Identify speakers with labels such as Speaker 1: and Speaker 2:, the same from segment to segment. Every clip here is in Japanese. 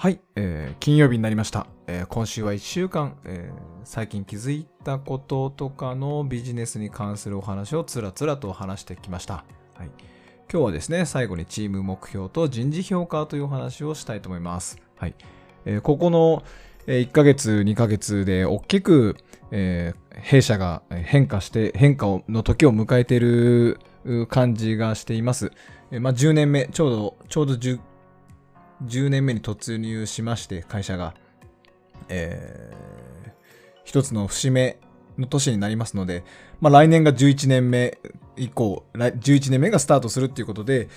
Speaker 1: はい、えー金曜日になりました、えー今週は1週間、えー最近気づいたこととかのビジネスに関するお話をつらつらと話してきました。はい、今日はですね、最後にチーム目標と人事評価というお話をしたいと思います。はいえーここの1ヶ月、2ヶ月で大きく、えー弊社が変化して、変化の時を迎えている感じがしています。まあ、10年目、ちょうど、ちょうど10 10年目に突入しまして、会社が、えー一つの節目の年になりますので、まあ、来年が11年目以降、11年目がスタートするっていうことで、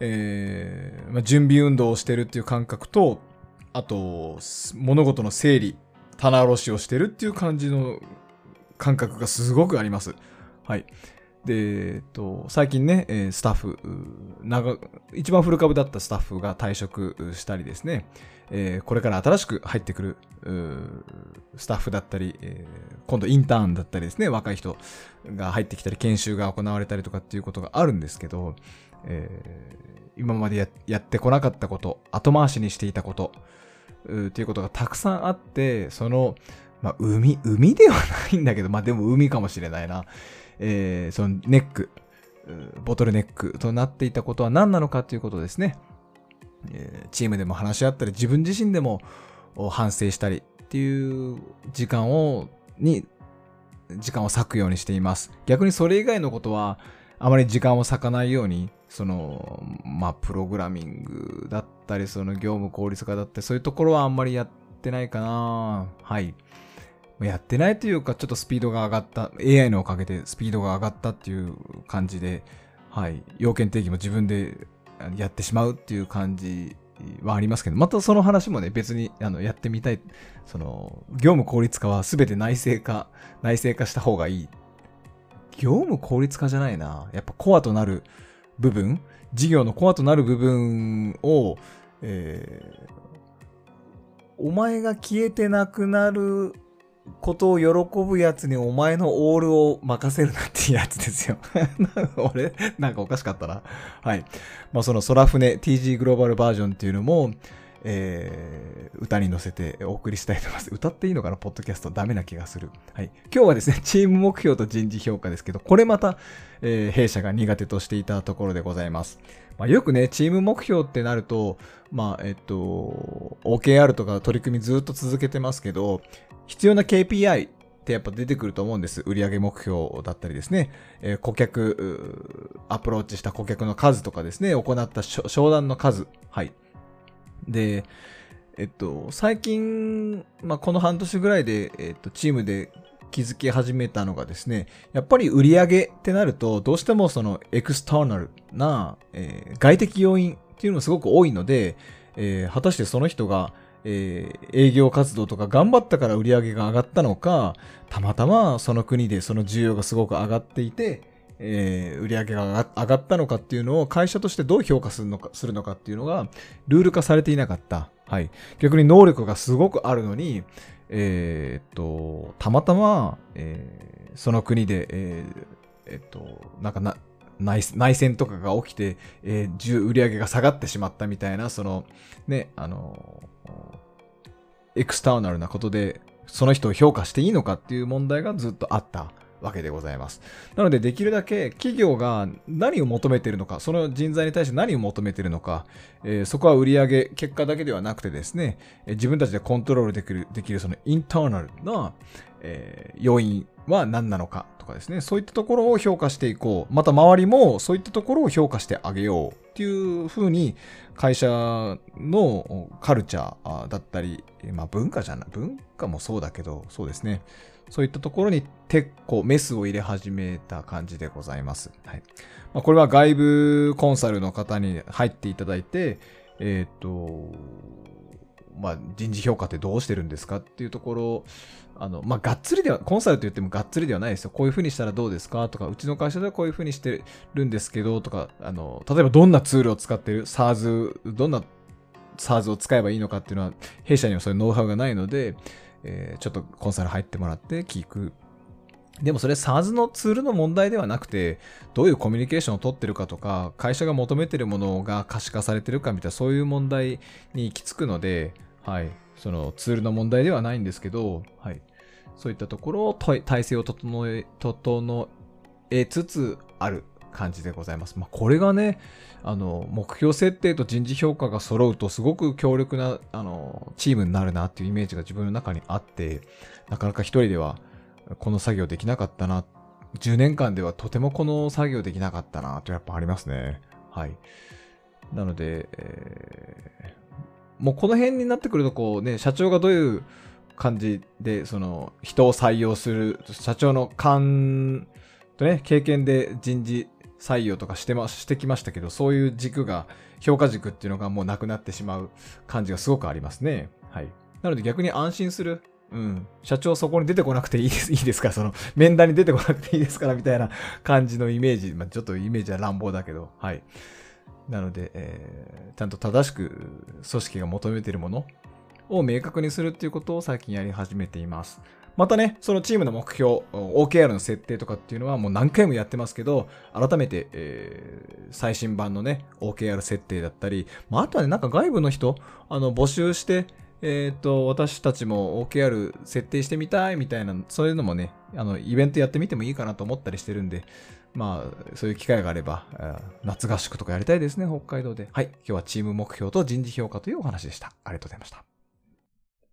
Speaker 1: えーまあ、準備運動をしてるっていう感覚と、あと、物事の整理、棚卸しをしてるっていう感じの感覚がすごくあります。はい。で、えっと、最近ね、えスタッフ、長一番古株だったスタッフが退職したりですね、えこれから新しく入ってくるスタッフだったり、え今度インターンだったりですね、若い人が入ってきたり、研修が行われたりとかっていうことがあるんですけど、えー今までやってこなかったこと、後回しにしていたこと、っていうことがたくさんあって、その、まあ、海、海ではないんだけど、まあでも海かもしれないな。えーそのネック、ボトルネックとなっていたことは何なのかということですね。えーチームでも話し合ったり、自分自身でも反省したりっていう時間を、に、時間を割くようにしています。逆にそれ以外のことは、あまり時間を割かないように、その、まあ、プログラミングだったり、その業務効率化だったり、そういうところはあんまりやってないかなはい。やってないというか、ちょっとスピードが上がった、AI のおかげでスピードが上がったっていう感じで、はい。要件定義も自分でやってしまうっていう感じはありますけど、またその話もね、別にあのやってみたい。その、業務効率化は全て内製化、内製化した方がいい。業務効率化じゃないな。やっぱコアとなる部分、事業のコアとなる部分を、えーお前が消えてなくなることを喜ぶやつにお前のオールを任せるなっていうやつですよ。俺、なんかおかしかったな。はい。まあその空船 TG グローバルバージョンっていうのも、えー歌に乗せてお送りしたいと思います。歌っていいのかな？ポッドキャストダメな気がする。はい。今日はですね、チーム目標と人事評価ですけど、これまた、えー弊社が苦手としていたところでございます。まあ、よくね、チーム目標ってなると、まあ、えっと、OKR とか取り組みずっと続けてますけど、必要な KPI ってやっぱ出てくると思うんです。売上目標だったりですね。えー顧客、アプローチした顧客の数とかですね。行った商談の数。はい。で、えっと、最近、まあ、この半年ぐらいで、えっと、チームで気づき始めたのがですね、やっぱり売り上げってなると、どうしてもそのエクスターナルな、えー外的要因っていうのがすごく多いので、えー果たしてその人が、えー営業活動とか頑張ったから売り上げが上がったのか、たまたまその国でその需要がすごく上がっていて、えー売り上げが上がったのかっていうのを会社としてどう評価するのかするのかっていうのがルール化されていなかった。はい。逆に能力がすごくあるのに、えーっと、たまたま、えーその国で、えーえっと、なんかな、内内戦とかが起きて、えー売り上げが下がってしまったみたいな、その、ね、あの、エクスターナルなことで、その人を評価していいのかっていう問題がずっとあったわけでございます。なので、できるだけ企業が何を求めているのか、その人材に対して何を求めているのか、えーそこは売上結果だけではなくてですね、えー自分たちでコントロールできる、できるそのインターナルな、えー要因は何なのかとかですね、そういったところを評価していこう。また周りもそういったところを評価してあげようっていうふうに会社のカルチャーだったり、まあ文化じゃない、文化もそうだけど、そうですね。そういったところに結構メスを入れ始めた感じでございます。はい。まあ、これは外部コンサルの方に入っていただいて、えっ、と、まあ、人事評価ってどうしてるんですかっていうところあの、まあ、がっつりでは、コンサルと言ってもがっつりではないですよ。こういうふうにしたらどうですかとか、うちの会社ではこういうふうにしてるんですけど、とか、あの、例えばどんなツールを使ってる ?SARS、どんな SARS を使えばいいのかっていうのは、弊社にはそういうノウハウがないので、えー、ちょっとコンサル入ってもらって聞く。でもそれ SARS のツールの問題ではなくて、どういうコミュニケーションを取ってるかとか、会社が求めてるものが可視化されてるかみたいな、そういう問題に行き着くので、はい。そのツールの問題ではないんですけど、はい。そういったところを体制を整え、整えつつある感じでございます。まあ、これがね、あの、目標設定と人事評価が揃うとすごく強力な、あの、チームになるなっていうイメージが自分の中にあって、なかなか一人ではこの作業できなかったな、10年間ではとてもこの作業できなかったなとやっぱありますね。はい。なので、えー、もうこの辺になってくるとこうね、社長がどういう感じで、その、人を採用する、社長の勘とね、経験で人事採用とかしてま、してきましたけど、そういう軸が、評価軸っていうのがもうなくなってしまう感じがすごくありますね。はい。なので逆に安心する。うん。社長そこに出てこなくていいです、いいですかその、面談に出てこなくていいですからみたいな感じのイメージ。まあ、ちょっとイメージは乱暴だけど、はい。なので、えー、ちゃんと正しく組織が求めているものを明確にするっていうことを最近やり始めています。またね、そのチームの目標、OKR の設定とかっていうのはもう何回もやってますけど、改めて、えー、最新版のね、OKR 設定だったり、まあ、あとはね、なんか外部の人、あの、募集して、えっ、ー、と、私たちも OKR 設定してみたいみたいな、そういうのもね、あの、イベントやってみてもいいかなと思ったりしてるんで、まあ、そういう機会があれば、夏合宿とかやりたいですね、北海道で。はい。今日はチーム目標と人事評価というお話でした。ありがとうございました。